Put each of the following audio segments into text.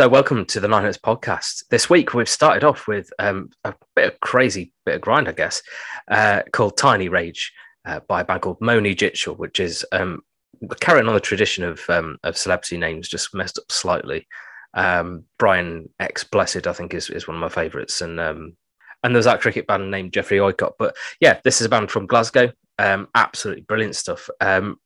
So, welcome to the Nine Notes podcast. This week, we've started off with um, a bit of crazy bit of grind, I guess, uh, called Tidy Rage uh, by a band called Moni Jitchell, which is um, carrying on the tradition of um, of celebrity names, just messed up slightly. Um, Brian X Blessed, I think, is, is one of my favourites, and um, and there's that cricket band named Jeffrey Oicott. But yeah, this is a band from Glasgow. Um, absolutely brilliant stuff.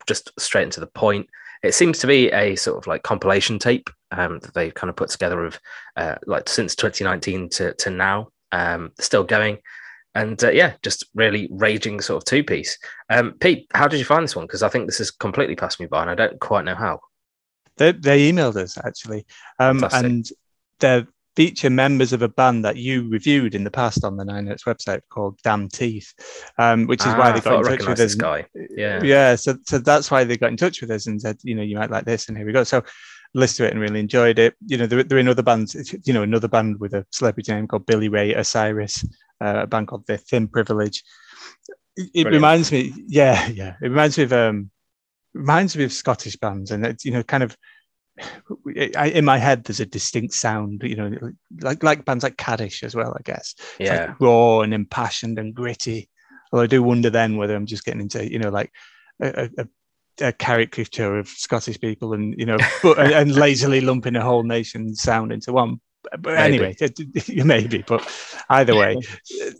just straight into the point it seems to be a sort of like compilation tape um, that they've kind of put together of uh, like since 2019 to, to now, um, still going. And uh, yeah, just really raging sort of two piece. Um, Pete, how did you find this one? Because I think this has completely passed me by and I don't quite know how. They, they emailed us actually. Um, and they're feature members of a band that you reviewed in the past on the Nine Notes website called Damn Teeth, um, which is ah, why they got in touch with us. Guy. Yeah, yeah. So, so that's why they got in touch with us and said, you know, you might like this, and here we go. So, listened to it and really enjoyed it. You know, they're, they're in other bands. You know, another band with a celebrity name called Billy Ray Osiris, uh, a band called The Thin Privilege. It, it reminds me, yeah, yeah. It reminds me of um, reminds me of Scottish bands, and it's you know, kind of I, in my head, there's a distinct sound, you know, like like bands like Kaddish as well, I guess. It's yeah. Like raw and impassioned and gritty. Although I do wonder then whether I'm just getting into, you know, like a, a, a caricature of Scottish people and, you know, but, and lazily lumping a whole nation sound into one but anyway, maybe. But either way,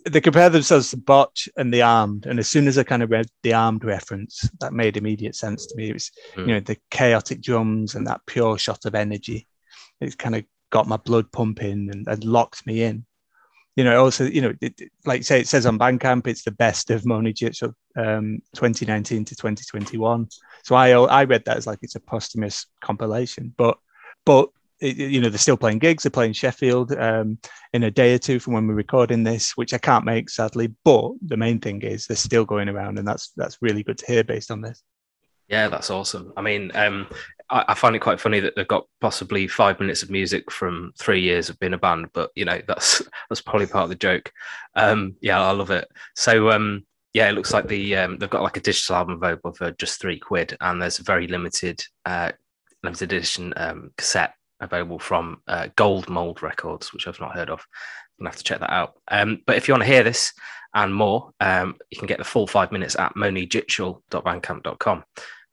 they compare themselves to Botch and the Armed, and as soon as I kind of read the Armed reference, that made immediate sense to me. It was mm. you know the chaotic drums and that pure shot of energy. It kind of got my blood pumping and, and locked me in. You know, also, you know, it, like say it says on Bandcamp, it's the best of Moni Jitchell um, 2019 to 2021. So I I read that as like it's a posthumous compilation, but but you know they're still playing gigs they're playing sheffield um, in a day or two from when we're recording this which i can't make sadly but the main thing is they're still going around and that's that's really good to hear based on this. Yeah that's awesome. I mean um, I, I, find it quite funny that they've got possibly five minutes of music from three years of being a band but you know that's that's probably part of the joke. Um, yeah i love it. So um, yeah, it looks like the um, they've got like a digital album available for just three quid, and there's a very limited uh, limited edition um, cassette available from uh, Gold Mold Records, which I've not heard of. I'm gonna have to check that out. Um, but if you want to hear this and more, um, you can get the full five minutes at monijitchel.bandcamp.com.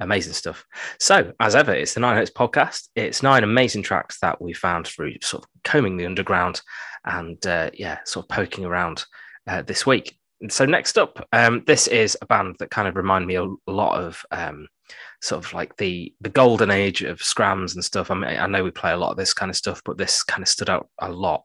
Amazing stuff. So, as ever, it's the Nine Notes podcast. It's nine amazing tracks that we found through sort of combing the underground and, uh, yeah, sort of poking around uh, this week. So, next up, um, this is a band that kind of remind me a lot of um, sort of like the the golden age of scrams and stuff. I mean, I know we play a lot of this kind of stuff, but this kind of stood out a lot.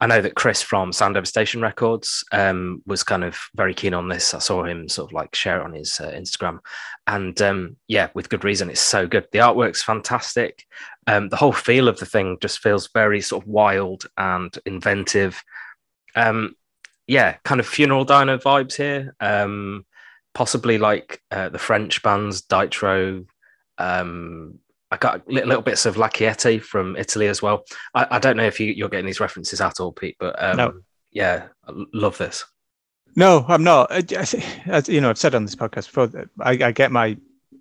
I know that Chris from Sound Devastation Records um, was kind of very keen on this. I saw him sort of like share it on his uh, Instagram, and um, yeah, with good reason. It's so good. The artwork's fantastic. Um, the whole feel of the thing just feels very sort of wild and inventive. Um, yeah, kind of Funeral Diner vibes here. Um, possibly like uh, the French bands Daitro. Um, I got little, little bits of La Quiete from Italy as well. I, I don't know if you, are getting these references at all, Pete, but um, no. yeah, I love this. No, I'm not. As you know, I've said on this podcast before, I, I get my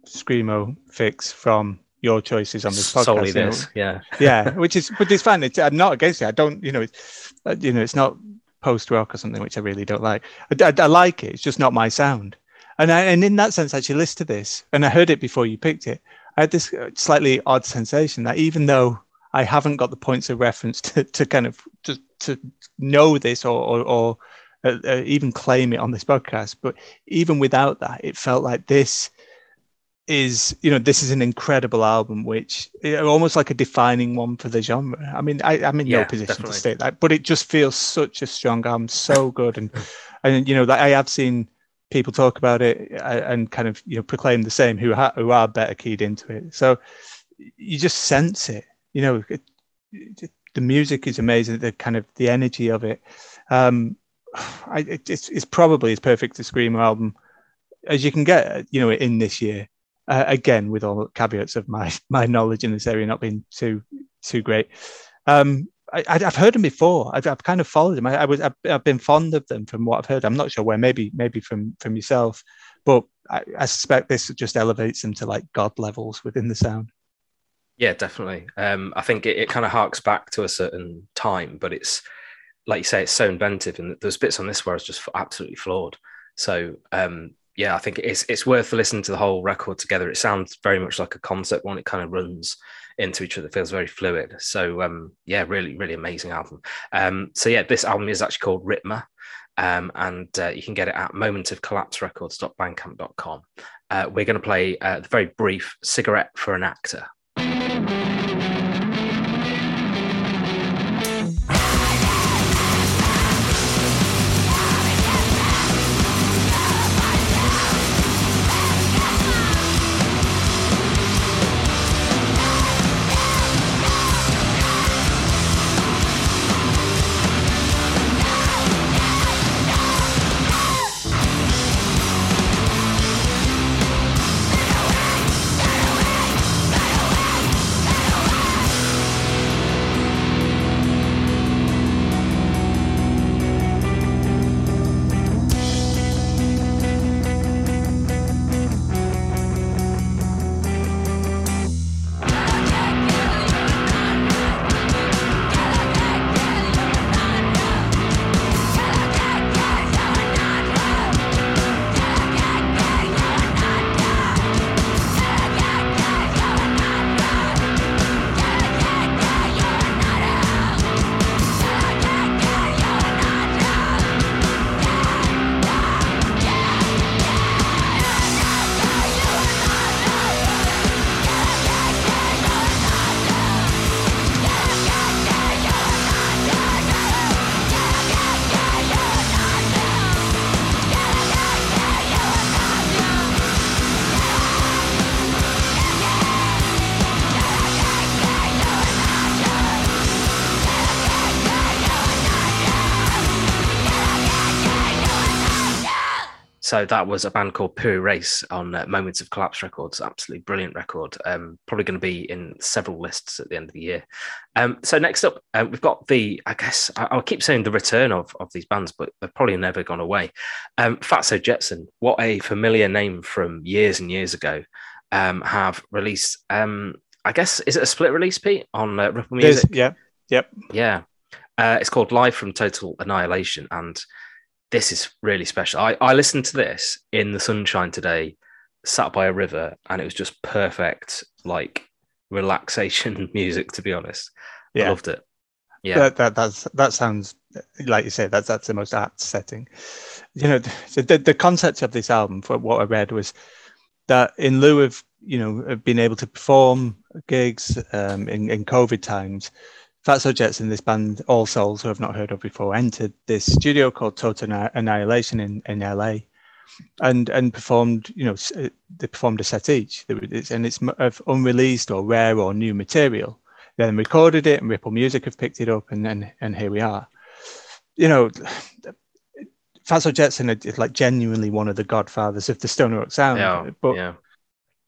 screamo fix from your choices on this podcast. Solely this, yeah, yeah, which is which is fine. It's, I'm not against it. I don't, you know, it's, uh, you know, it's not post rock or something which I really don't like. I, I, I, like it. It's just not my sound. And I, and in that sense, actually listened to this, and I heard it before you picked it. I had this uh, slightly odd sensation that even though I haven't got the points of reference to, to kind of to, to know this or or, or uh, uh, even claim it on this podcast, but even without that, it felt like this is you know this is an incredible album which almost like a defining one for the genre i mean I, am in yeah, no position definitely. to state that but it just feels such a strong album so good and and you know i have seen people talk about it uh, and kind of you know proclaim the same who ha- who are better keyed into it. So you just sense it. You know, it, it, the music is amazing. The kind of the energy of it. Um, I, it it's, it's probably as perfect a screamo album as you can get. You know, in this year. Uh, again, with all the caveats of my my knowledge in this area not being too too great. Um, I, have heard them before. I've, I've, kind of followed them. I, I was I've, I've, been fond of them from what I've heard. I'm not sure where. Maybe maybe from from yourself, but I, I, suspect this just elevates them to like god levels within the sound. Yeah, definitely. Um, I think it, it kind of harks back to a certain time, but it's like you say, it's so inventive, and there's bits on this where it's just absolutely flawed. So um, yeah, I think it's it's worth listening to the whole record together. It sounds very much like a concept one. It kind of runs into each other, it feels very fluid. So um, yeah, really, really amazing album. Um, so yeah, this album is actually called Ritma. Um, and uh, you can get it at momentofcollapserecords.bandcamp.com. Uh, we're going to play uh, very brief Cigarette for an Actor So that was a band called Piri Neis on uh, Moments of Collapse Records. Absolutely brilliant record. Um, probably going to be in several lists at the end of the year. Um, so next up, uh, we've got the, I guess, I, will keep saying the return of, of these bands, but they've probably never gone away. Um, Fatso Jetson, what a familiar name from years and years ago, um, have released, um, I guess, is it a split release, Pete, on uh, Ripple Music? yeah. Yep. Yeah. Uh, it's called Live from Total Annihilation. And this is really special. I, I listened to this in the sunshine today, sat by a river, and it was just perfect, like relaxation music. To be honest, yeah. I loved it. Yeah, that, that that's that sounds like you said. That's that's the most apt setting. You know, the, the the concept of this album, for what I read, was that in lieu of you know being able to perform gigs um, in in COVID times, Fatso Jetson this band, All Souls, who I've not heard of before, entered this studio called Total Annihilation in, in LA and and performed, you know, uh, they performed a set each. And it's of unreleased or rare or new material. Then recorded it and Ripple Music have picked it up and and, and here we are. You know, Fatso Jetson is like genuinely one of the godfathers of the Stoner Rock sound. Yeah, but, yeah.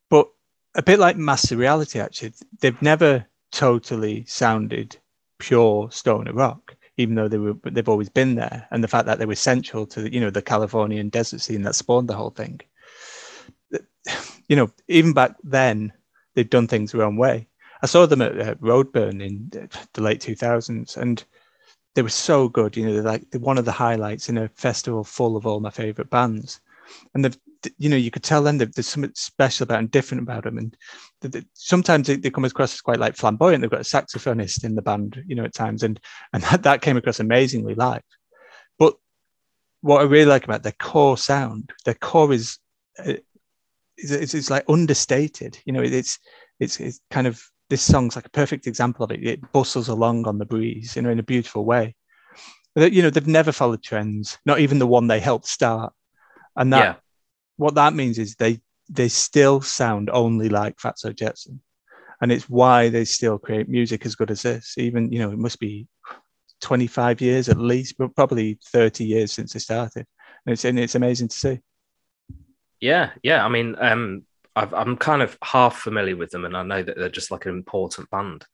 but a bit like Master Reality, actually, they've never totally sounded pure stoner rock, even though they were they've always been there, and the fact that they were central to you know the Californian desert scene that spawned the whole thing. You know, even back then, they'd done things the wrong way. I saw them at uh, Roadburn in the late 2000s, and they were so good. You know, they're like one of the highlights in a festival full of all my favorite bands. And they've you know, you could tell then that there's something special about and different about them. And sometimes they, they, come across as quite like flamboyant. They've got a saxophonist in the band, you know, at times, and and that, that came across amazingly live. But what I really like about their core sound, their core is uh, it's, it's like understated. You know, it's it's it's kind of this song's like a perfect example of it. It bustles along on the breeze, you know, in a beautiful way. You know, they've never followed trends, not even the one they helped start. And that yeah what that means is they they still sound only like Fatso Jetson, and it's why they still create music as good as this. Even you know it must be 25 years at least, but probably 30 years since they started, and it's and it's amazing to see. Yeah, yeah. I mean, um, i am kind of half familiar with them, and I know that they're just like an important band.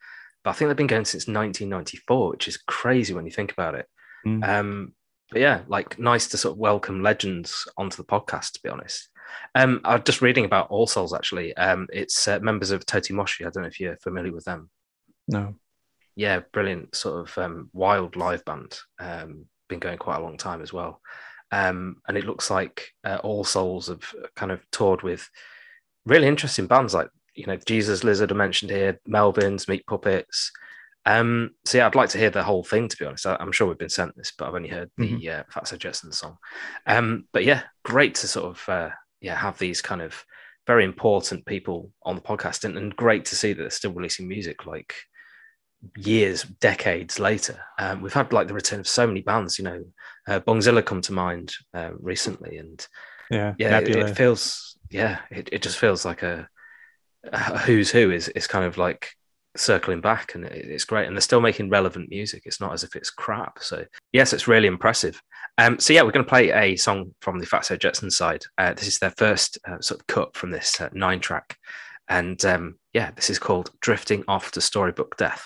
But I think they've been going since 1994, which is crazy when you think about it. Mm. Um, but yeah, like nice to sort of welcome legends onto the podcast. To be honest, Um, I was just reading about All Souls actually. Um, it's uh, members of Totimoshi. I don't know if you're familiar with them. No. Yeah, brilliant sort of um, wild live band. Um, been going quite a long time as well. Um, and it looks like uh, All Souls have kind of toured with really interesting bands like you know Jesus Lizard I mentioned here, Melvins, Meat Puppets. Um, so yeah, I'd like to hear the whole thing. To be honest, I, am sure we've been sent this, but I've only heard mm-hmm. the uh, Fatso Jetson song. Um, but yeah, great to sort of uh, yeah have these kind of very important people on the podcast, and, and great to see that they're still releasing music like years, decades later. Um, we've had like the return of so many bands. You know, uh, Bongzilla come to mind uh, recently, and yeah, yeah, it, it, feels yeah, it, it just feels like a, a who's who is is kind of like circling back and it's great. And they're still making relevant music. It's not as if it's crap. So yes it's really impressive um so yeah we're going to play a song from the Fatso Jetson side. Uh, this is their first uh, sort of cut from this uh, nine track. And um yeah this is called drifting off to storybook Deth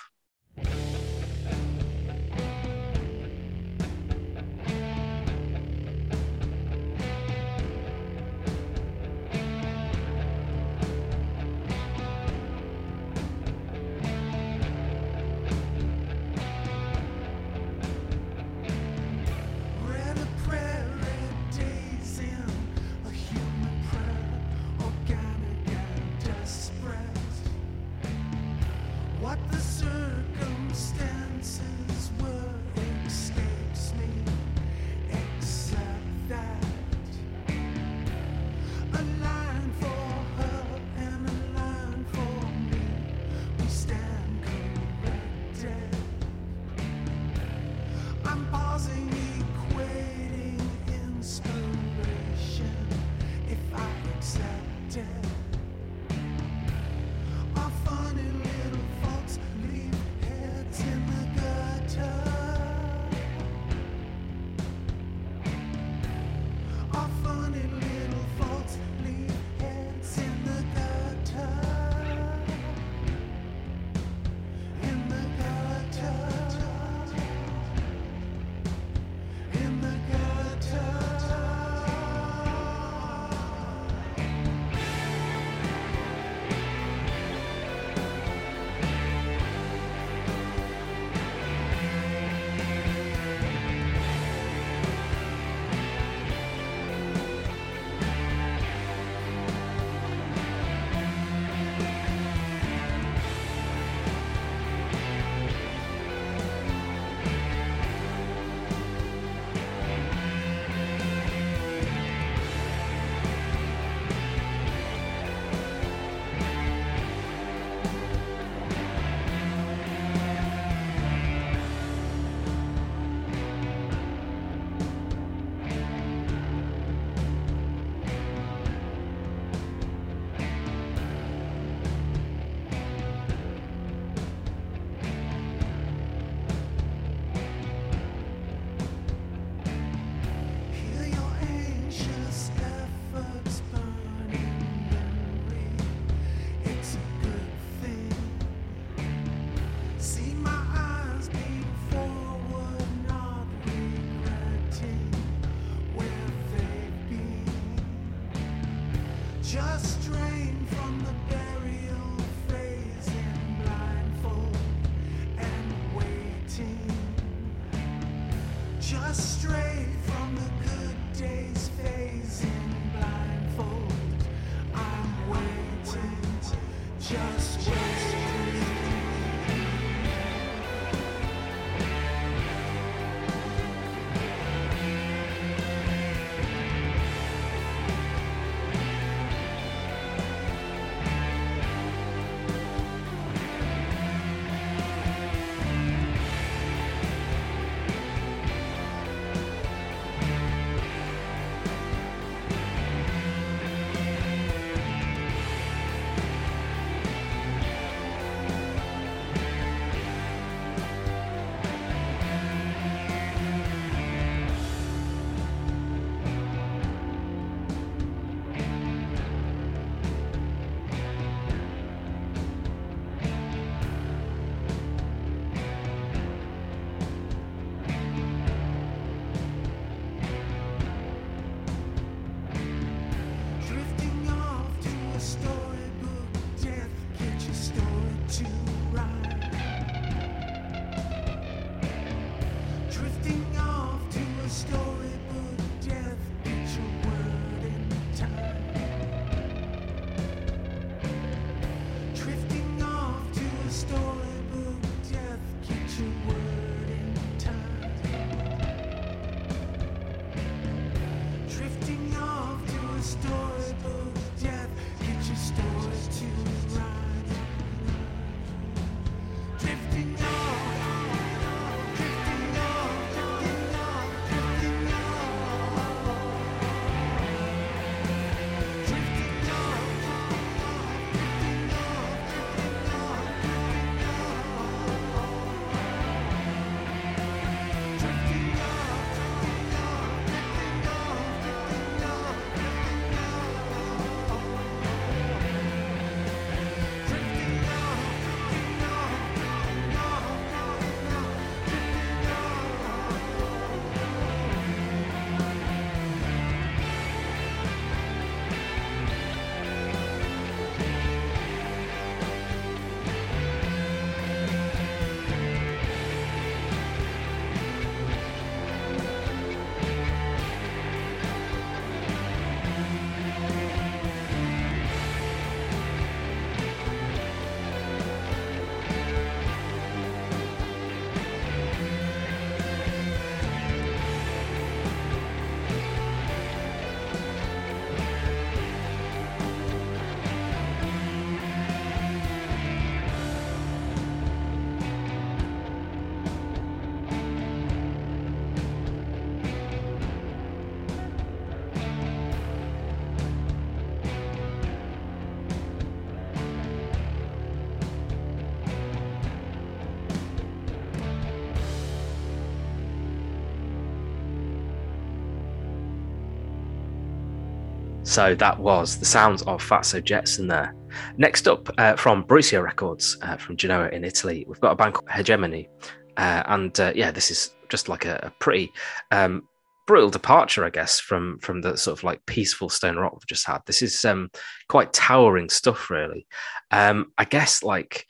So that was the sounds of Fatso Jetson there. Next up, uh, from Brucio Records uh, from Genoa in Italy, we've got a band called Hegemone. Uh, and uh, yeah, this is just like a, a pretty um, brutal departure, I guess, from from the sort of like peaceful stone rock we've just had. This is um, quite towering stuff, really. Um, I guess like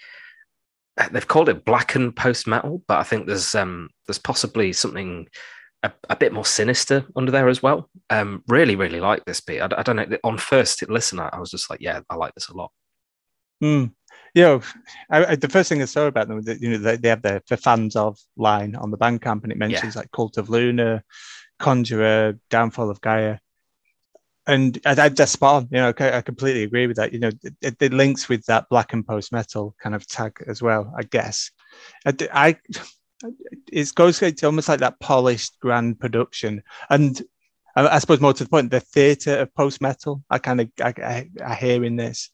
they've called it blackened post metal, but I think there's um, there's possibly something a, a, bit more sinister under there as well. Um, really, really like this beat. I, I don't know. On first listen, I, I, was just like, yeah, I like this a lot. Mm. Yeah, I, I, the first thing I saw about them, you know, they, they have the, the fans of line on the Bandcamp, and it mentions yeah. like Cult of Luna, Conjurer, Downfall of Gaia. And I, I just spot on, you know, I, I completely agree with that. You know, it, it, links with that blackened post metal kind of tag as well, I guess. I, I it goes it's almost like that polished grand production. And I, suppose more to the point the theater of post metal I kind of I, I, I, hear in this.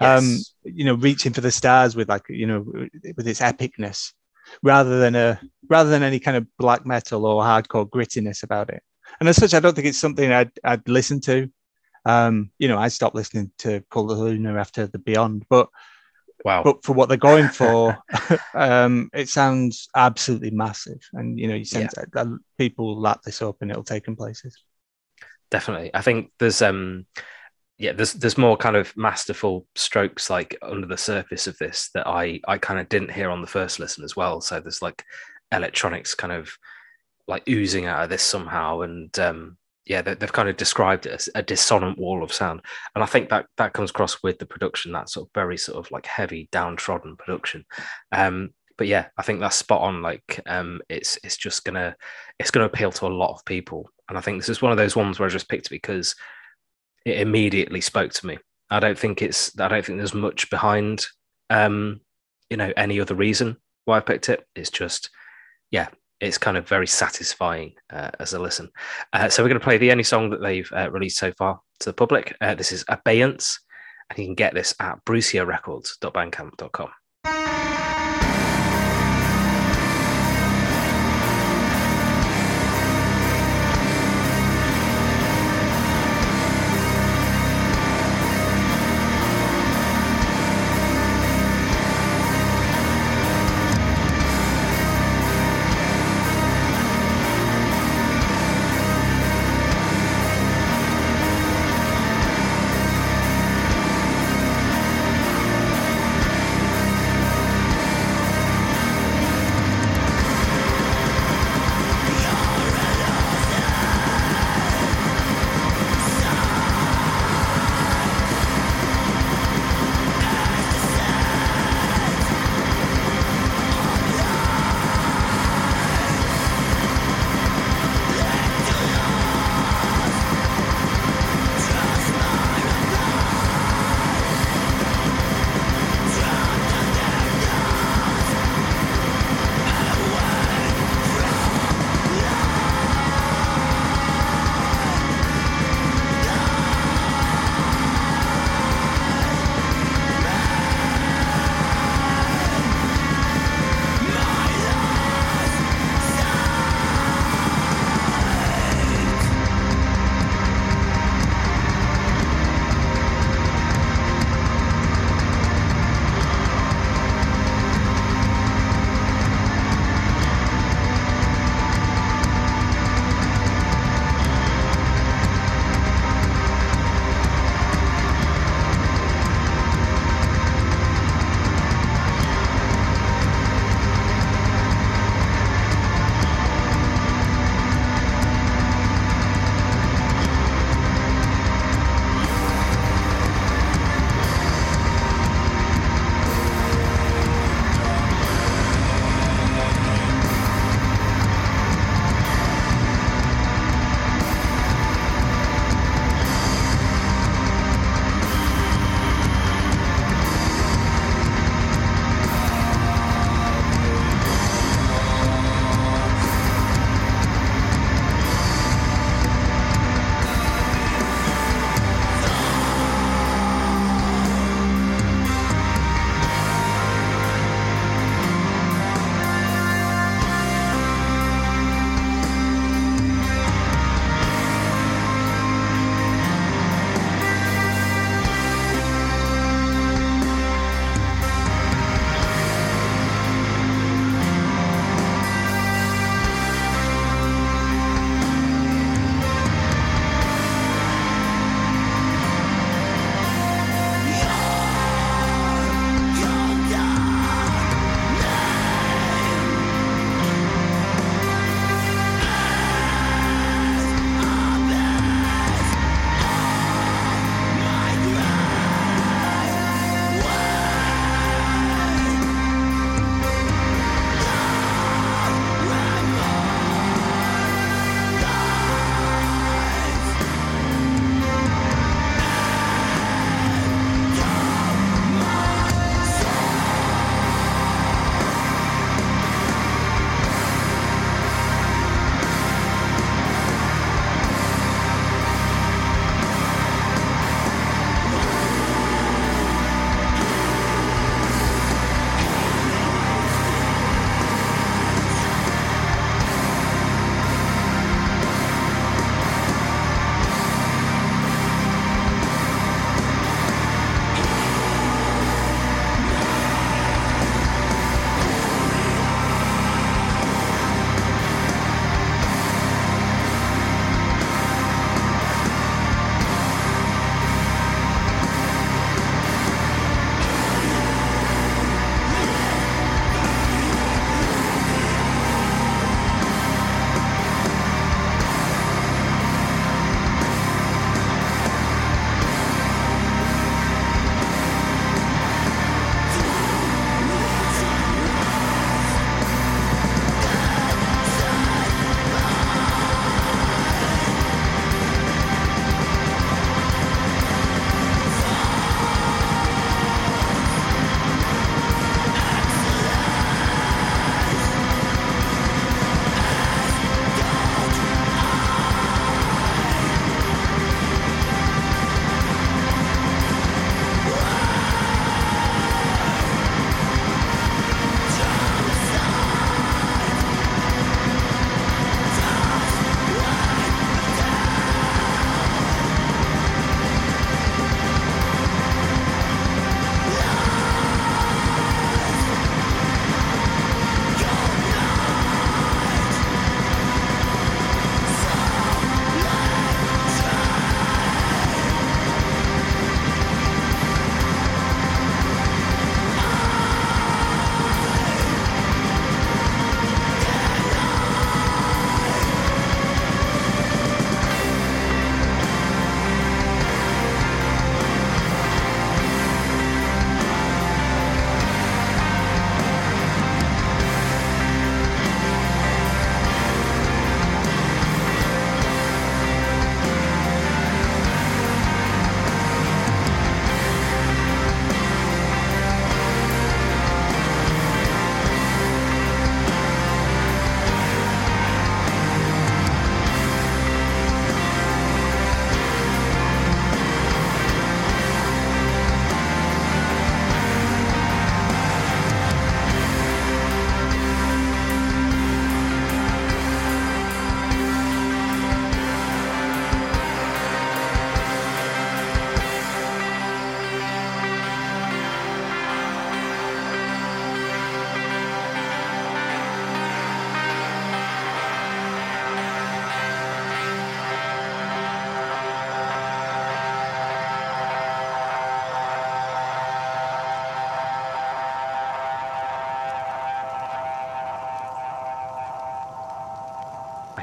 Um, yes. um you know reaching for the stars with like you know with its epicness rather than a rather than any kind of black metal or hardcore grittiness about it. And as such I don't think it's something I'd, I'd listen to. Um you know I stopped listening to Cult of Luna after the Beyond but Wow. But for what they're going for, um, it sounds absolutely massive. And, you know, you sense yeah. that people lap this up and it'll take them places. Definitely. I think there's, um, yeah, there's there's more kind of masterful strokes like under the surface of this that I I kind of didn't hear on the first listen as well. So there's like electronics kind of like oozing out of this somehow, and um, yeah, they, have kind of described it as a dissonant wall of sound, and I think that that comes across with the production, that sort of very sort of like heavy, downtrodden production. Um, but yeah, I think that's spot on. Like, um, it's it's just gonna it's gonna appeal to a lot of people, and I think this is one of those ones where I just picked because it immediately spoke to me. I don't think it's I don't think there's much behind, um, you know, any other reason why I picked it. It's just yeah, it's kind of very satisfying uh, as a listen. Uh, so we're going to play the only song that they've uh, released so far to the public. Uh, this is Abeyance, and you can get this at bruciorecords.bandcamp.com.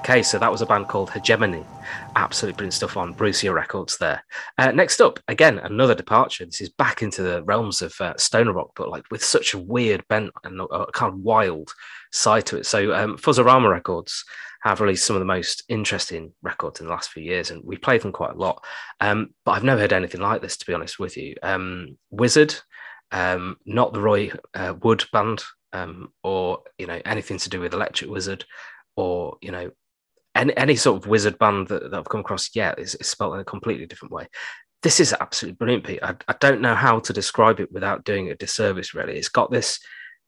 Okay, so that was a band called Hegemone. Absolutely brilliant stuff on Brucio Records there. Uh, next up, again, another departure. This is back into the realms of uh, stoner rock, but like with such a weird bent and a kind of wild side to it. So um, Fuzzorama Records have released some of the most interesting records in the last few years, and we played them quite a lot. Um, but I've never heard anything like this, to be honest with you. Um, Wizzerd, um, not the Roy uh, Wood band, um, or you know anything to do with Electric Wizard, or you know any, any sort of wizard band that, that I've come across yet is, is spelled in a completely different way. This is absolutely brilliant, Pete. I, I don't know how to describe it without doing a disservice. Really, it's got this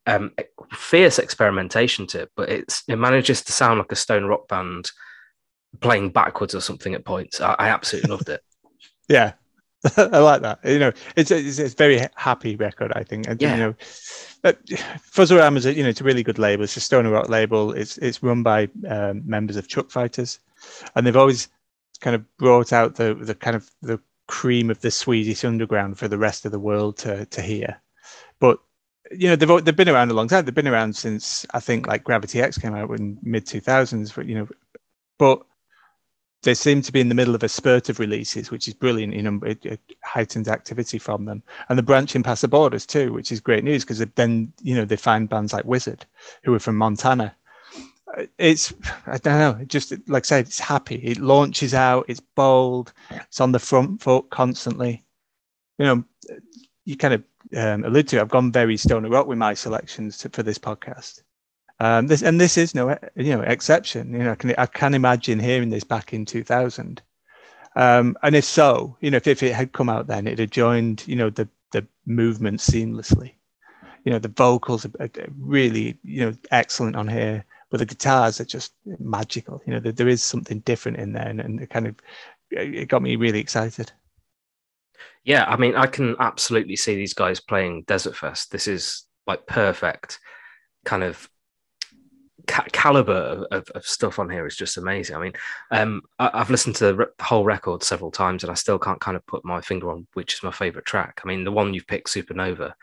um, fierce experimentation to it, but it's it manages to sound like a stone rock band playing backwards or something at points. I, I absolutely loved it. Yeah, I like that. You know, it's it's, very happy record, I think. And, yeah. You know, Fuzzorama is a, you know it's a really good label. It's a stoner rock label. It's it's run by um, members of Truckfighters, and they've always kind of brought out the the kind of the cream of the Swedish underground for the rest of the world to to hear. But you know they've they've been around a long time. They've been around since I think like Gravity X came out in mid two thousands. But You know, but they seem to be in the middle of a spurt of releases, which is brilliant. You know, it, it heightened activity from them, and they're branching past the borders too, which is great news because then you know they find bands like Wizzerd, who are from Montana. It's I don't know, just like I said, it's happy. It launches out. It's bold. It's on the front foot constantly. You know, you kind of um, allude to. I've gone very stoner rock with my selections to, for this podcast. Um, this and this is no you know exception. You know, I can I can imagine hearing this back in 2000. Um, and if so, you know, if, if it had come out then, it had joined you know the the movement seamlessly. You know, the vocals are, really you know excellent on here, but the guitars are just magical. You know, there, there is something different in there, and, and it kind of it got me really excited. Yeah, I mean, I can absolutely see these guys playing Desert Fest. This is like perfect kind of ca- caliber of, of, stuff on here is just amazing. I mean, um, I, have listened to the, re- the, whole record several times, and I still can't kind of put my finger on which is my favorite track. I mean, the one you've picked, Supernova,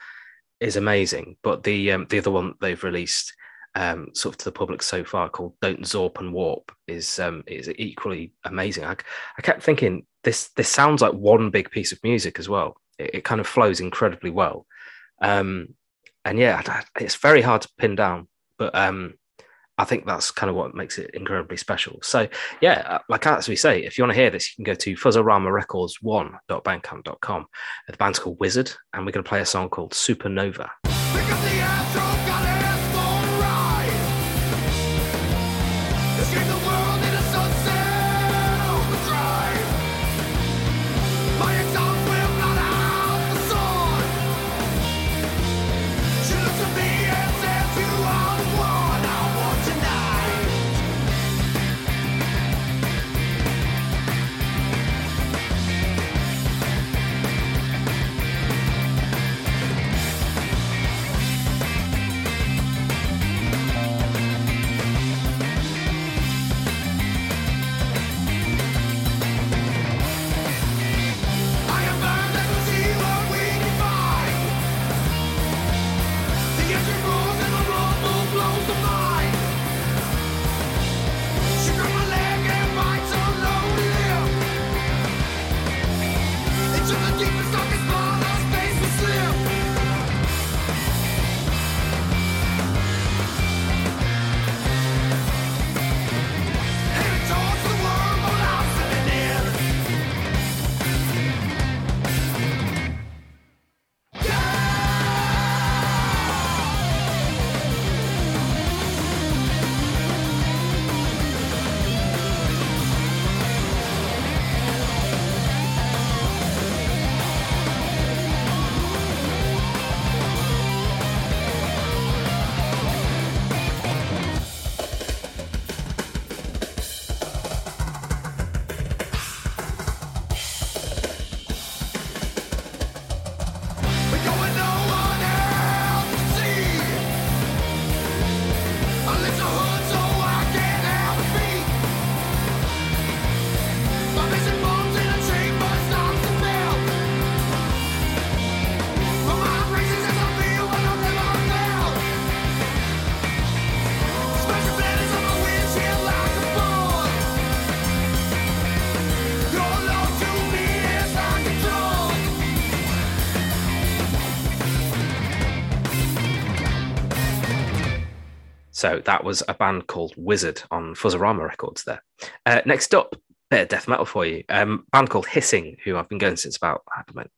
is amazing, but the um, the other one they've released, um, sort of to the public so far, called "Don't Zorp and Warp," is um, is equally amazing. I, I kept thinking this this sounds like one big piece of music as well. It, it kind of flows incredibly well. Um, and yeah, it's very hard to pin down, but um, I think that's kind of what makes it incredibly special. So, yeah, uh, like as we say, if you want to hear this, you can go to Fuzzorama Records one.bandcamp.com. The band's called Wizzerd, and we're going to play a song called Supernova. So that was a band called Wizzerd on Fuzzorama Records there. Uh, next up, bit of death metal for you. Um, band called Hissing, who I've been going since about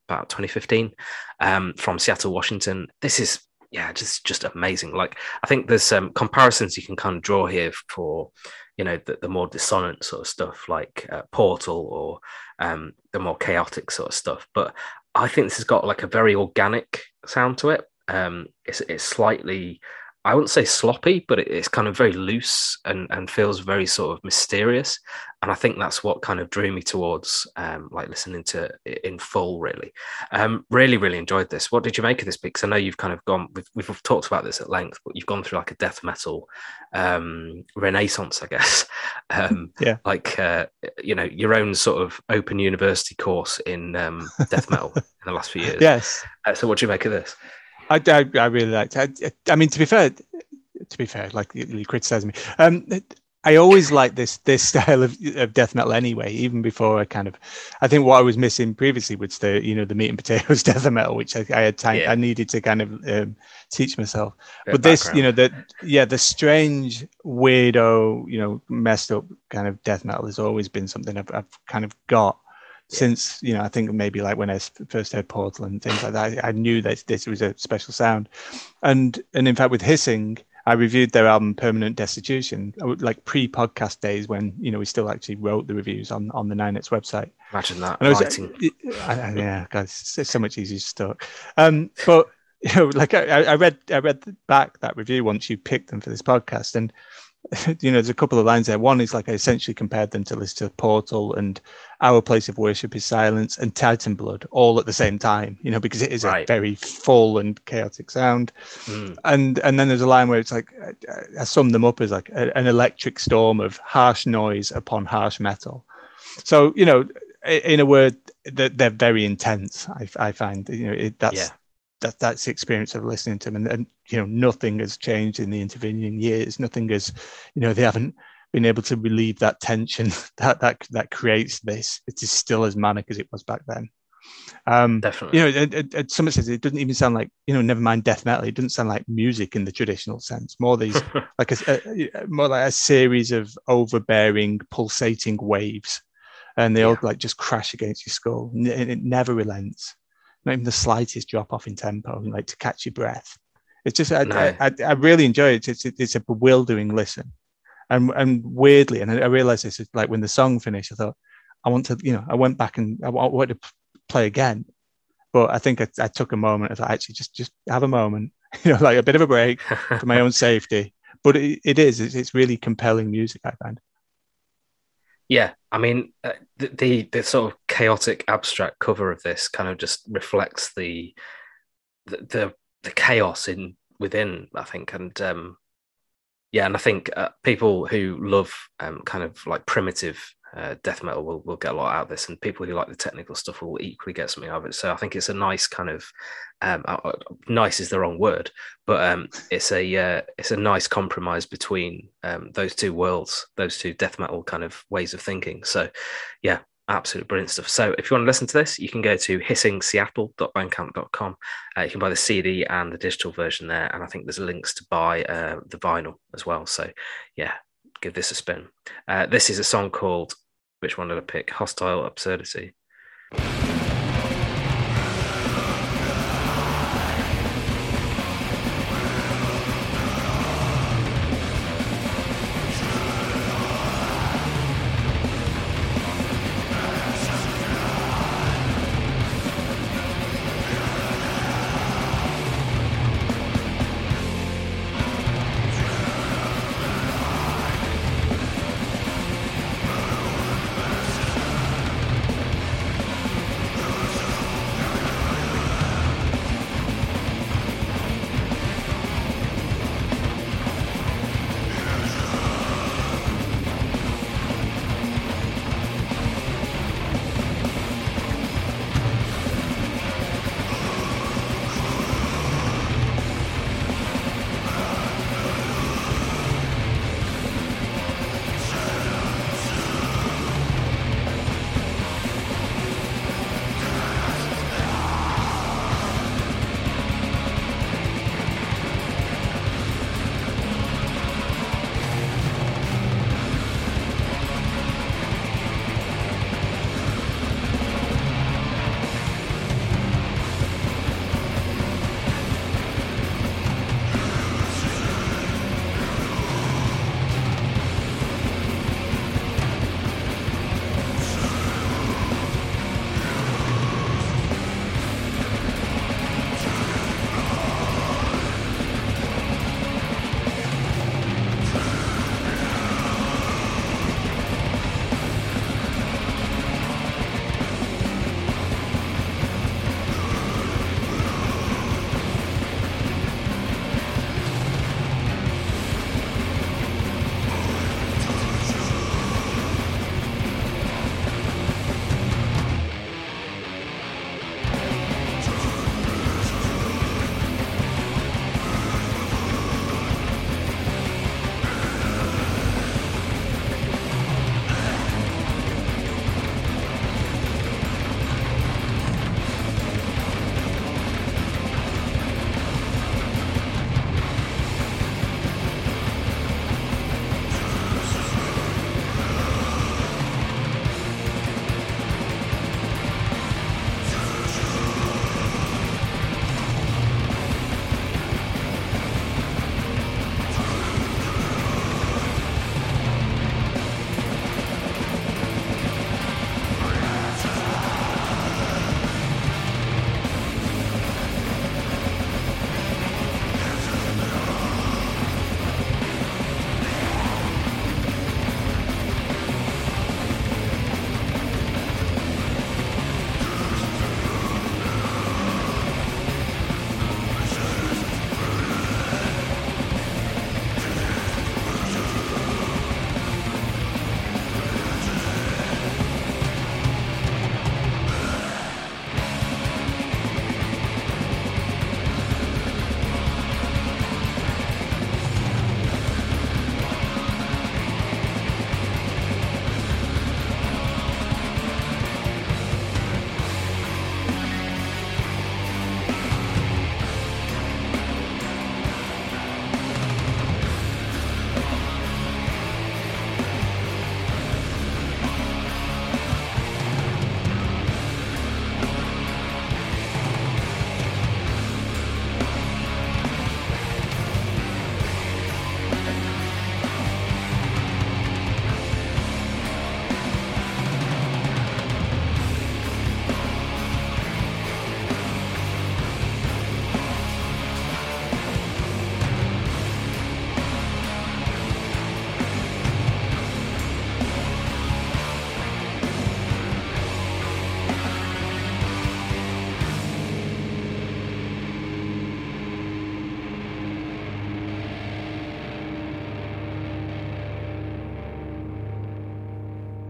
about 2015, um, from Seattle, Washington. This is yeah, just just amazing. Like I think there's some um, comparisons you can kind of draw here for you know the, the more dissonant sort of stuff like uh, Portal or um, the more chaotic sort of stuff. But I think this has got like a very organic sound to it. Um, it's it's slightly I wouldn't say sloppy, but it's kind of very loose and, and feels very sort of mysterious. And I think that's what kind of drew me towards um, like listening to it in full, really. Um, really, really enjoyed this. What did you make of this? Because I know you've kind of gone, we've, we've talked about this at length, but you've gone through like a death metal um, renaissance, I guess. Um, yeah. Like, uh, you know, your own sort of open university course in um, death metal in the last few years. Yes. Uh, so what do you make of this? I, I, I really liked it. I, I, mean, to be fair, to be fair, like you criticize me. Um, I always like this this style of, of death metal anyway. Even before I kind of, I think what I was missing previously was the you know the meat and potatoes death metal, which I, I had time yeah. I needed to kind of um, teach myself. but this, you know, the yeah the strange weirdo, you know, messed up kind of death metal has always been something I've, I've kind of got since you know I think maybe like when I first heard Portal and things like that, I knew that this was a special sound, and and in fact with Hissing, I reviewed their album Permanent Destitution like pre-podcast days when you know we still actually wrote the reviews on on the Ninettes website. Imagine that. And I was, I, I, yeah, guys, it's so much easier to talk. Um, but you know, like I, I read I read back that review once you picked them for this podcast, and you know, there's a couple of lines there. One is like I essentially compared them to list of Portal and Our Place of Worship is Silence and Titan Blood all at the same time, you know, because it is right. a very full and chaotic sound. Mm. And and then there's a line where it's like I, I sum them up as like a, an electric storm of harsh noise upon harsh metal. So you know, in a word, that they're very intense. I, I find you know it, that's yeah that that's the experience of listening to them and, and, you know nothing has changed in the intervening years. Nothing has you know they haven't been able to relieve that tension that that that creates this. It is still as manic as it was back then. Um definitely. you know it, it, someone says it doesn't even sound like you know never mind death metal it doesn't sound like music in the traditional sense. More these like a, a, more like a series of overbearing pulsating waves. And they yeah. all like just crash against your skull. And it never relents not even the slightest drop off in tempo, like to catch your breath. It's just I, no. I, I, I, really enjoy it. It's it's a bewildering listen, and and weirdly, and I realized this is like when the song finished, I thought I want to, you know, I went back and I wanted to play again, but I think I, I took a moment. I thought actually just just have a moment, you know, like a bit of a break for my own safety. But it, it is it's, it's really compelling music. I find. Yeah, I mean, uh, the, the, the sort of chaotic abstract cover of this kind of just reflects the the the, the chaos in within. I think, and um, yeah, and I think uh, people who love um, kind of like primitive uh, death metal will, will get a lot out of this, and people who like the technical stuff will equally get something out of it. So I think it's a nice kind of um, uh, uh, nice is the wrong word, but um, it's a uh, it's a nice compromise between um, those two worlds, those two death metal kind of ways of thinking. So yeah, absolutely brilliant stuff. So if you want to listen to this, you can go to hissingseattle.bandcamp.com. Uh, you can buy the CD and the digital version there, and I think there's links to buy uh, the vinyl as well. So yeah, give this a spin. Uh, this is a song called, which one did I pick? Hostile Absurdity.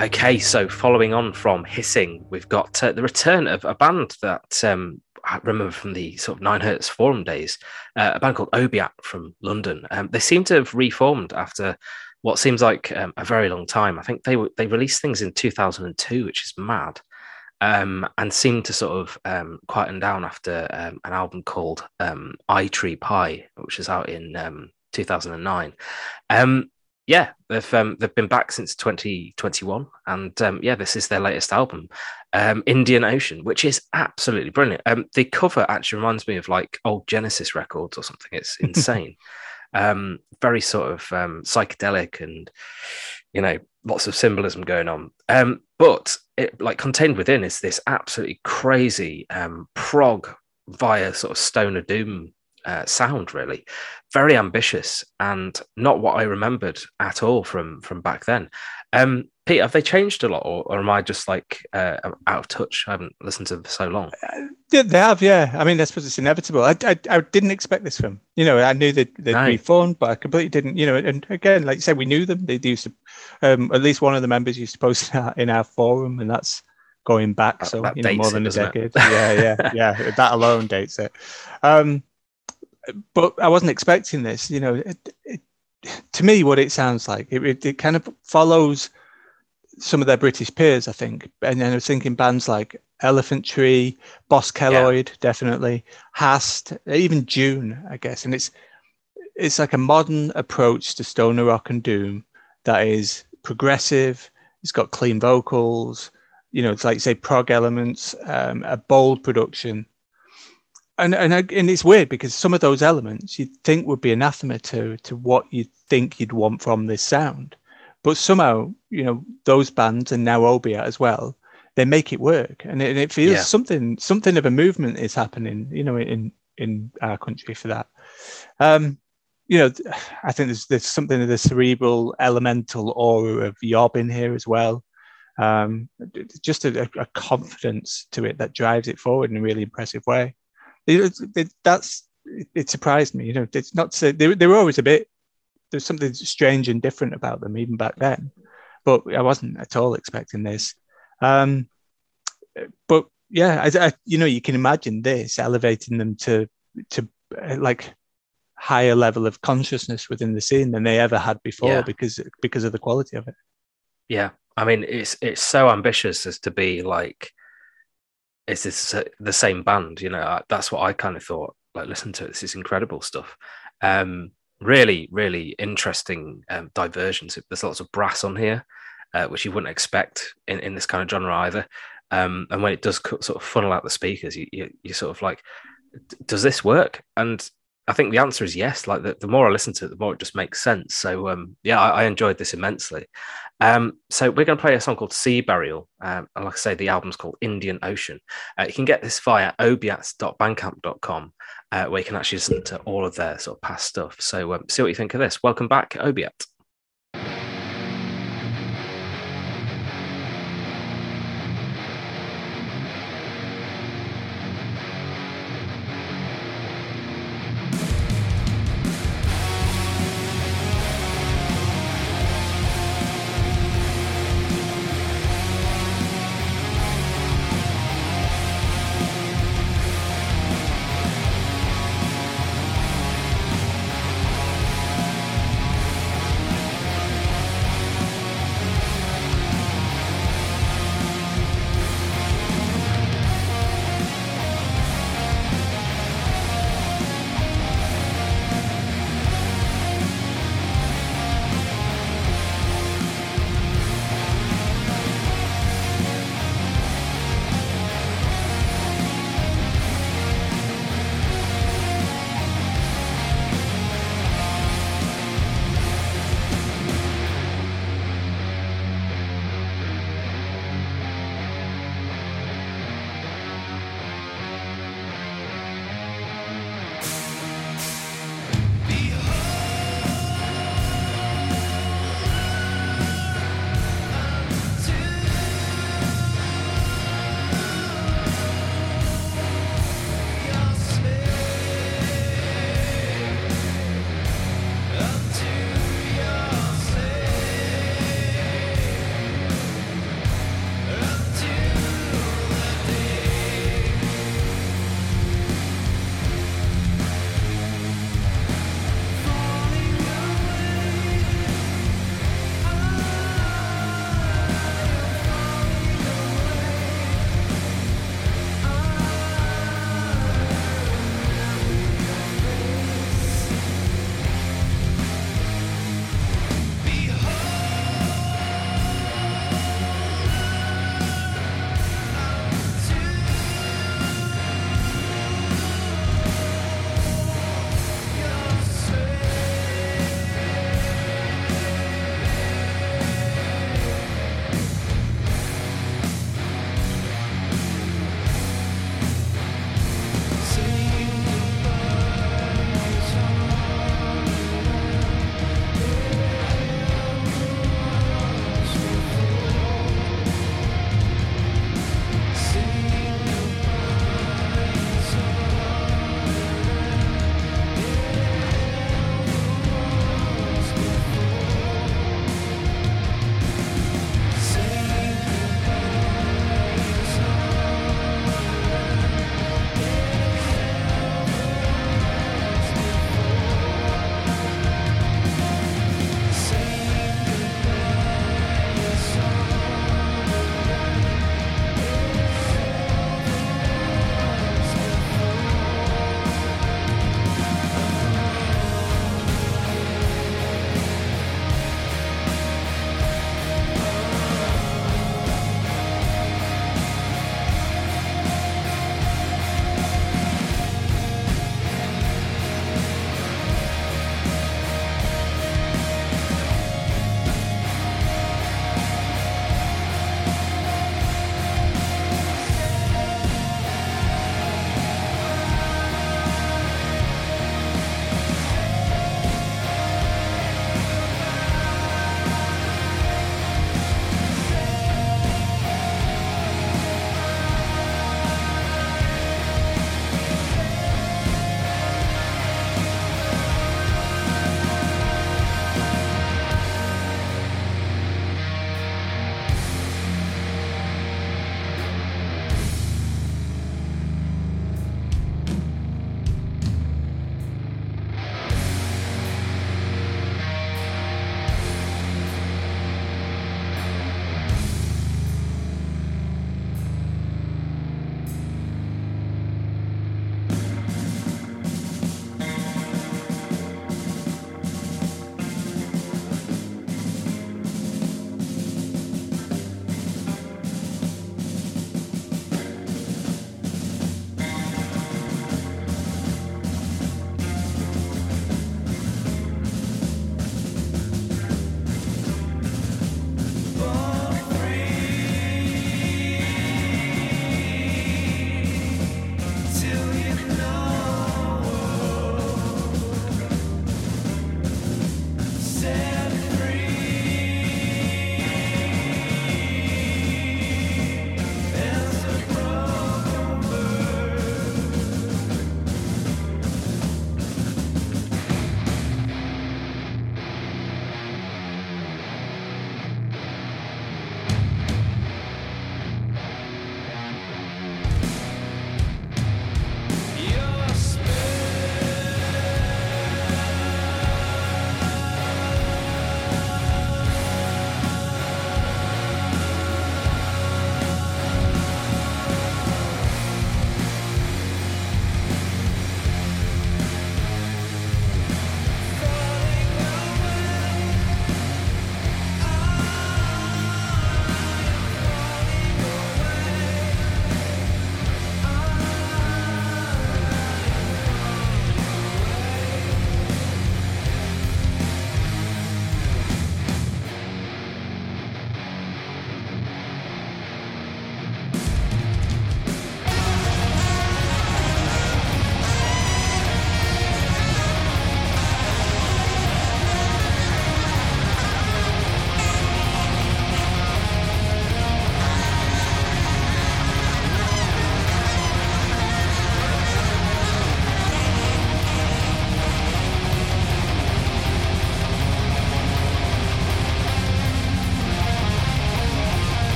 Okay, so following on from Hissing, we've got uh, the return of a band that um, I remember from the sort of Nine Hertz forum days, uh, a band called Obiat from London. Um, they seem to have reformed after what seems like um, a very long time. I think they they released things in 2002, which is mad, um, and seemed to sort of um, quieten down after um, an album called um, I Tree Pie, which is out in 2009 yeah, they've um, they've been back since 2021, and um, yeah, this is their latest album, um, Indian Ocean, which is absolutely brilliant. Um, the cover actually reminds me of like old Genesis records or something. It's insane, um, very sort of um, psychedelic, and you know, lots of symbolism going on. Um, but it like contained within is this absolutely crazy um, prog via sort of stoner doom uh, sound really. Very ambitious and not what i remembered at all from from back then. Um pete have they changed a lot or, or am i just like uh, out of touch? I haven't listened to them for so long. Uh, they have yeah. I mean that's what it's inevitable. I, I, I didn't expect this from you know i knew that they'd, they'd no. reformed but i completely didn't you know and again like you said we knew them. They used to um at least one of the members used to post in our, in our forum and that's going back so that you know more than it, a decade. Yeah yeah yeah. That alone dates it. Um but I wasn't expecting this. You know, it, it, to me, what it sounds like, it, it, kind of follows some of their British peers, I think. And then I was thinking bands like Elephant Tree, Boss Keloid, yeah. definitely, Hast, even June, I guess. And it's it's like a modern approach to stoner rock and doom that is progressive. It's got clean vocals. You know, it's like say prog elements, um, a bold production, and and and it's weird because some of those elements you'd think would be anathema to to what you think you'd want from this sound, but somehow you know those bands and now Obiat as well, they make it work, and it, and it feels yeah. something something of a movement is happening, you know, in in our country for that. Um, you know, I think there's there's something of the cerebral elemental aura of Yob in here as well. Um, just a, a confidence to it that drives it forward in a really impressive way it, it, that's it surprised me. You know, it's not so they, they were always a bit. There's something strange and different about them even back then, but I wasn't at all expecting this. Um, but yeah, I, I, you know, you can imagine this elevating them to to like higher level of consciousness within the scene than they ever had before yeah. because because of the quality of it. Yeah, I mean, it's it's so ambitious as to be like is this the same band? You know, that's what I kind of thought. Like, listen to it. This is incredible stuff. Um, really, really interesting um, diversions. There's lots of brass on here, uh, which you wouldn't expect in, in this kind of genre either. Um, and when it does sort of funnel out the speakers, you, you, you sort of like, does this work? And I think the answer is yes. Like the, the more I listen to it, the more it just makes sense. So um, yeah, I, I, enjoyed this immensely. Um, so we're going to play a song called Sea Burial. Um, and like I say, the album's called Indian Ocean. Uh, you can get this via obiats.bandcamp.com, uh, where you can actually listen to all of their sort of past stuff. So um, see what you think of this. Welcome back, Obiat.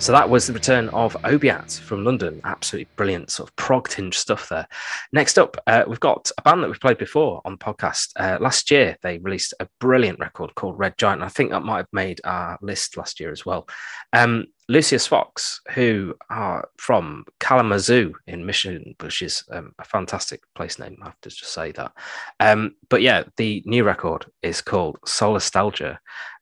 So that was the return of Obiat from London. Absolutely brilliant, sort of prog tinge stuff there. Next up, uh, we've got a band that we've played before on the podcast. Uh, last year, they released a brilliant record called Red Giant. I think that might have made our list last year as well. Um, Lucius Fox, who are from Kalamazoo in Michigan, which is um, a fantastic place name. I have to just say that. Um, but yeah, the new record is called Solastalgia.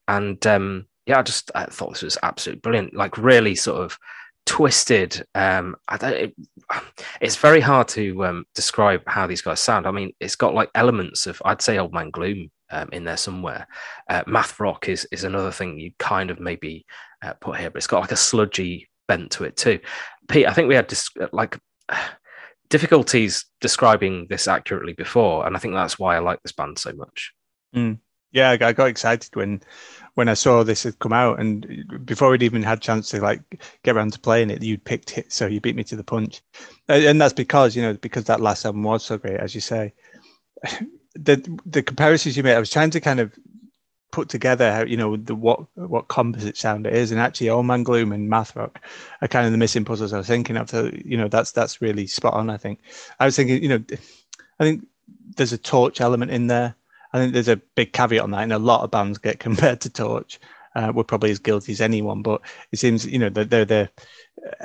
And um, yeah, I just I thought this was absolutely brilliant. Like really sort of twisted. Um, I don't, it, it's very hard to um, describe how these guys sound. I mean, it's got like elements of I'd say Old Man Gloom um, in there somewhere. Uh, math rock is is another thing you kind of maybe uh, put here, but it's got like a sludgy bent to it too. Pete, I think we had dis- like difficulties describing this accurately before, and I think that's why I like this band so much. Mm. Yeah, I got excited when when I saw this had come out, and before we'd even had chance to like get around to playing it, you'd picked it, so you beat me to the punch, and that's because you know because that last album was so great, as you say. The the comparisons you made, I was trying to kind of put together how you know the what what composite sound it is, and actually, Old Man Gloom and Math Rock are kind of the missing puzzles I was thinking of. So you know that's that's really spot on. I think I was thinking, you know, I think there's a Torche element in there I think there's a big caveat on that, and a lot of bands get compared to Torche. Uh, we're probably as guilty as anyone, but it seems you know that they're, they're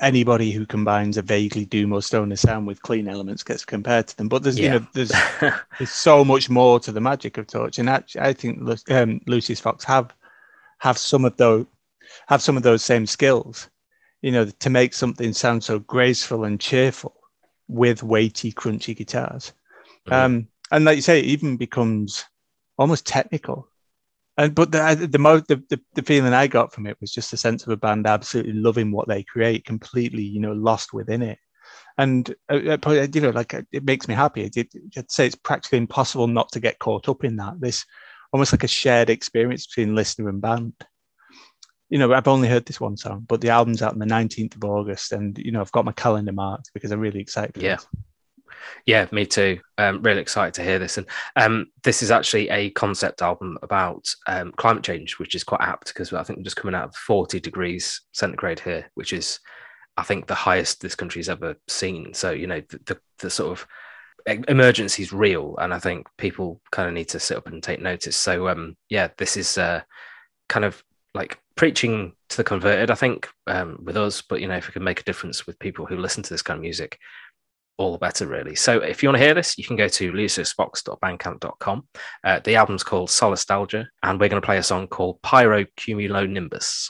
anybody who combines a vaguely doom or stoner sound with clean elements gets compared to them. But there's yeah. you know there's there's so much more to the magic of Torche, and actually, I think um, Lucius Fox have have some of those have some of those same skills. You know, to make something sound so graceful and cheerful with weighty, crunchy guitars. Mm-hmm. Um, and like you say, it even becomes almost technical. And but the the, most the, the, the feeling I got from it was just a sense of a band absolutely loving what they create, completely you know lost within it. And uh, you know, like it makes me happy. It, I'd say it's practically impossible not to get caught up in that. This almost like a shared experience between listener and band. You know, I've only heard this one song, but the album's out on the 19th of August, and you know, I've got my calendar marked because I'm really excited. yeah. This. Yeah, me too. Um, really excited to hear this. And um, this is actually a concept album about um, climate change, which is quite apt because I think we're just coming out of 40 degrees centigrade here, which is, I think, the highest this country's ever seen. So, you know, the, the, the sort of emergency is real. And I think people kind of need to sit up and take notice. So, um, yeah, this is uh, kind of like preaching to the converted, I think, um, with us. But, you know, if we can make a difference with people who listen to this kind of music, all the better, really. So if you want to hear this, you can go to luciusfox.bandcamp.com. Uh, the album's called Solastalgia, and we're going to play a song called Pyrocumulonimbus.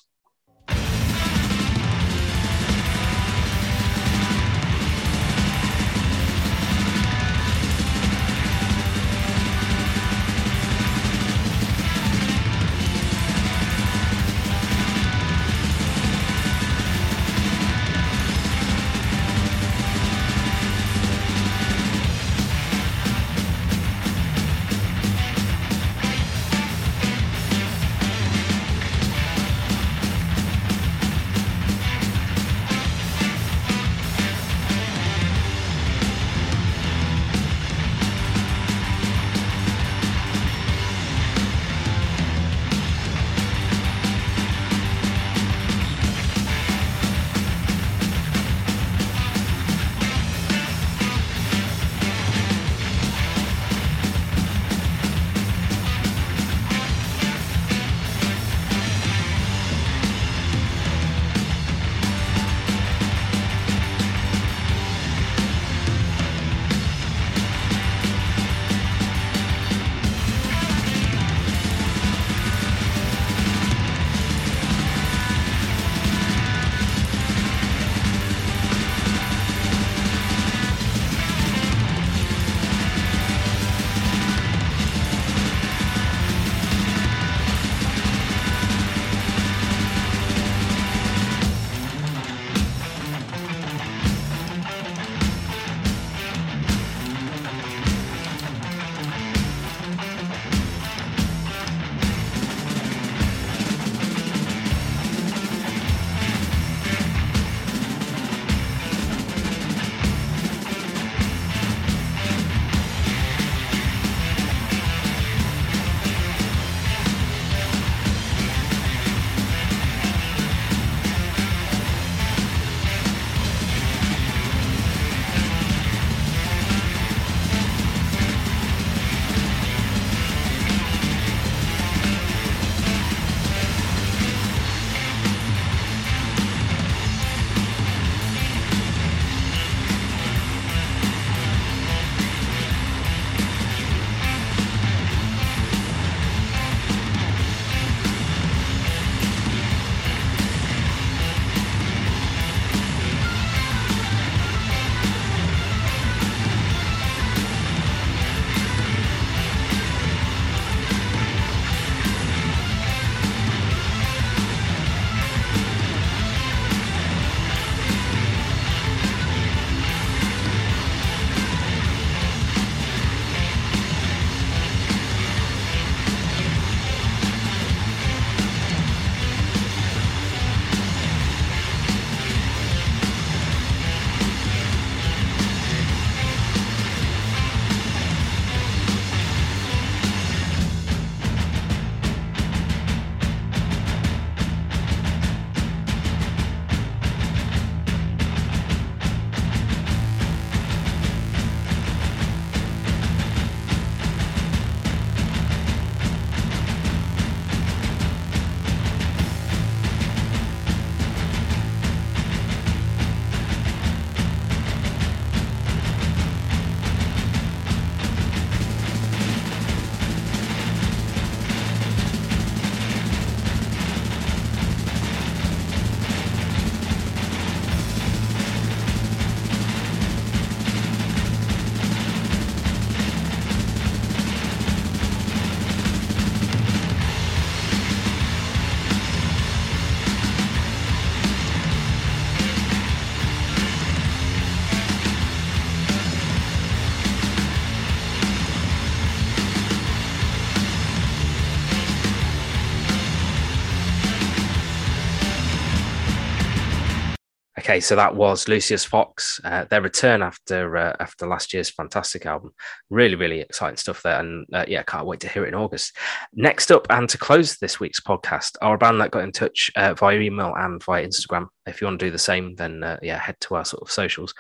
Okay, so that was Lucius Fox, uh, their return after uh, after last year's fantastic album. Really, really exciting stuff there, and uh, yeah, can't wait to hear it in August. Next up, and to close this week's podcast, a band that got in touch uh, via email and via Instagram. If you want to do the same, then uh, yeah, head to our sort of socials.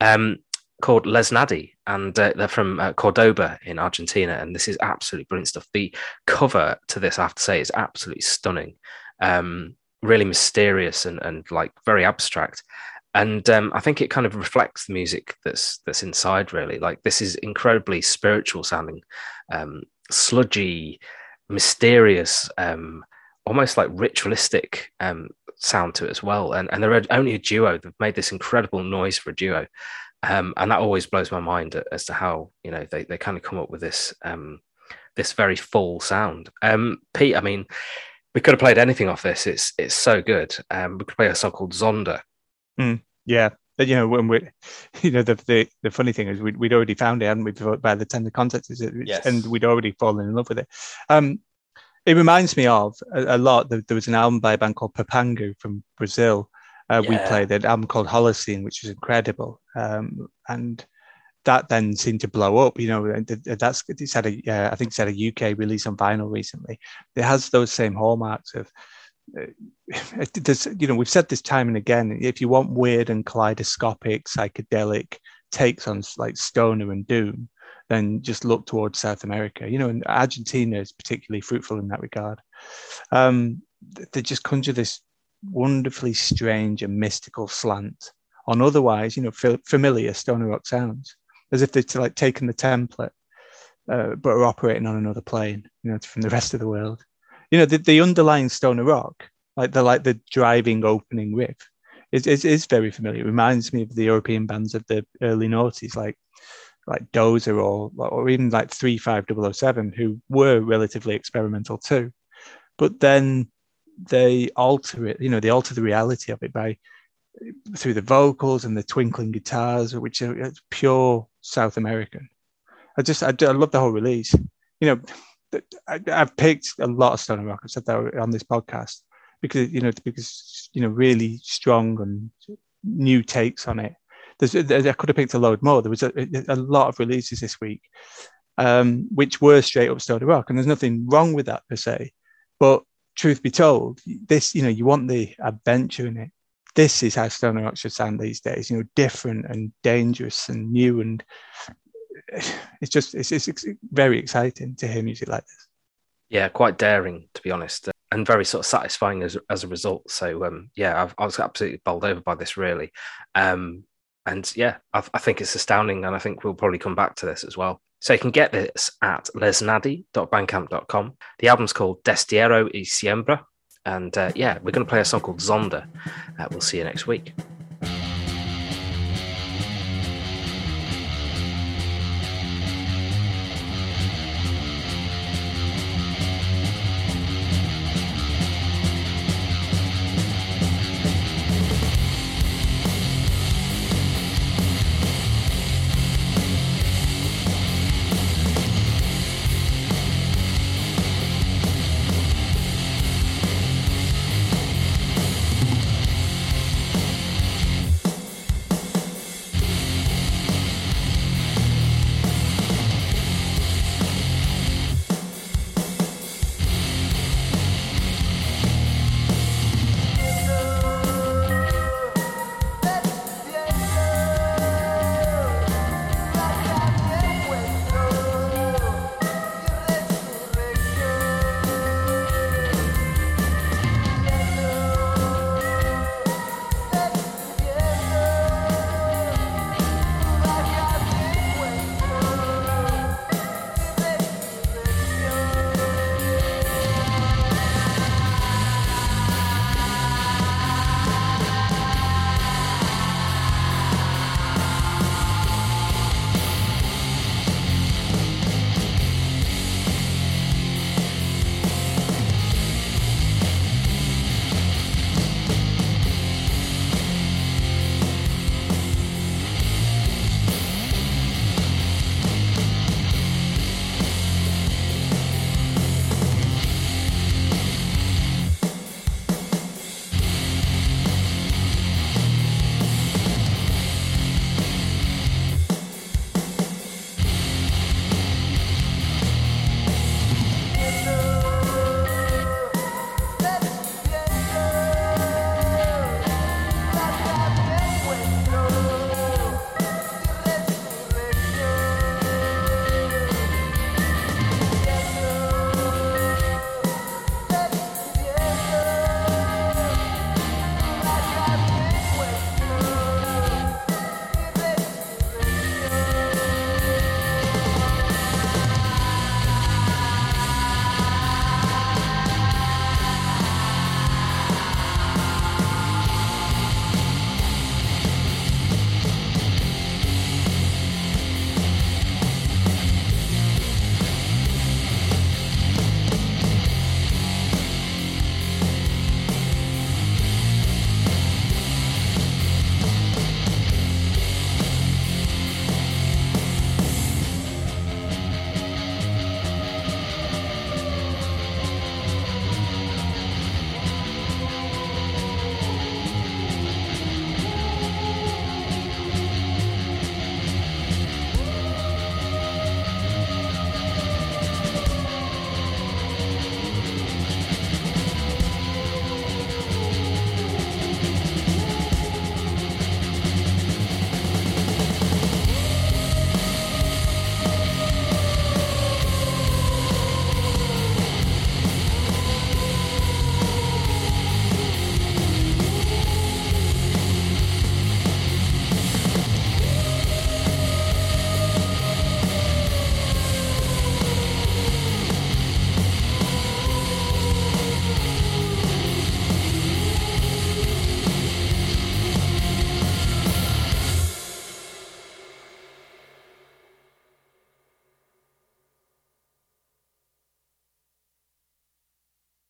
Um, called Les Nadie, and uh, they're from Cordoba in Argentina, and this is absolutely brilliant stuff. The cover to this, I have to say, is absolutely stunning. Um, really mysterious and, and like very abstract and um, I think it kind of reflects the music that's that's inside. Really, like this is incredibly spiritual sounding, um, sludgy, mysterious, um, almost like ritualistic um, sound to it as well. And and they're only a duo. They've made this incredible noise for a duo, um, and that always blows my mind as to how you know they they kind of come up with this um, this very full sound. Pete, I mean we could have played anything off this. It's it's so good. Um, we could play a song called Zhonda. Mm, yeah, you know when we, you know the, the the funny thing is we'd, we'd already found it, hadn't we? By the tender context, yes. and we'd already fallen in love with it. Um, it reminds me of a, a lot. There, there, was an album by a band called Papangu from Brazil. Uh, yeah. We played an album called Holocene, which is incredible. Um, and that then seemed to blow up. You know, that's it's had a uh, I think it's had a UK release on vinyl recently. It has those same hallmarks of. Uh, you know, we've said this time and again. If you want weird and kaleidoscopic, psychedelic takes on like stoner and doom, then just look towards South America. You know, and Argentina is particularly fruitful in that regard. Um, they just conjure this wonderfully strange and mystical slant on otherwise, you know, familiar stoner rock sounds as if they'd like taken the template, uh, but are operating on another plane, you know, from the rest of the world. You know, the, the underlying Stoner Rock, like the like the driving opening riff, is, is, is very familiar. It reminds me of the European bands of the early noughties, like like Dozer or or even like Three Five Double O Seven, who were relatively experimental too, but then they alter it. You know, they alter the reality of it by through the vocals and the twinkling guitars, which are pure South American. I just, I, I love the whole release. You know, I, have picked a lot of stoner rock. I've said that on this podcast because you know, because you know, really strong and new takes on it. There's, I could have picked a load more. There was a, a lot of releases this week, um, which were straight up stoner rock, and there's nothing wrong with that per se. But truth be told, this, you know, you want the adventure in it this is how stoner rock should sound these days. You know, different and dangerous and new, and it's just it's, it's very exciting to hear music like this. Yeah, quite daring to be honest, and very sort of satisfying as as a result. So um, yeah, I've, i was absolutely bowled over by this really, um, and yeah, I, I think it's astounding, and I think we'll probably come back to this as well. So you can get this at lesnadie.bandcamp.com. The album's called Destierro y Siembra, and uh, yeah, we're going to play a song called Zhonda. Uh, we'll see you next week.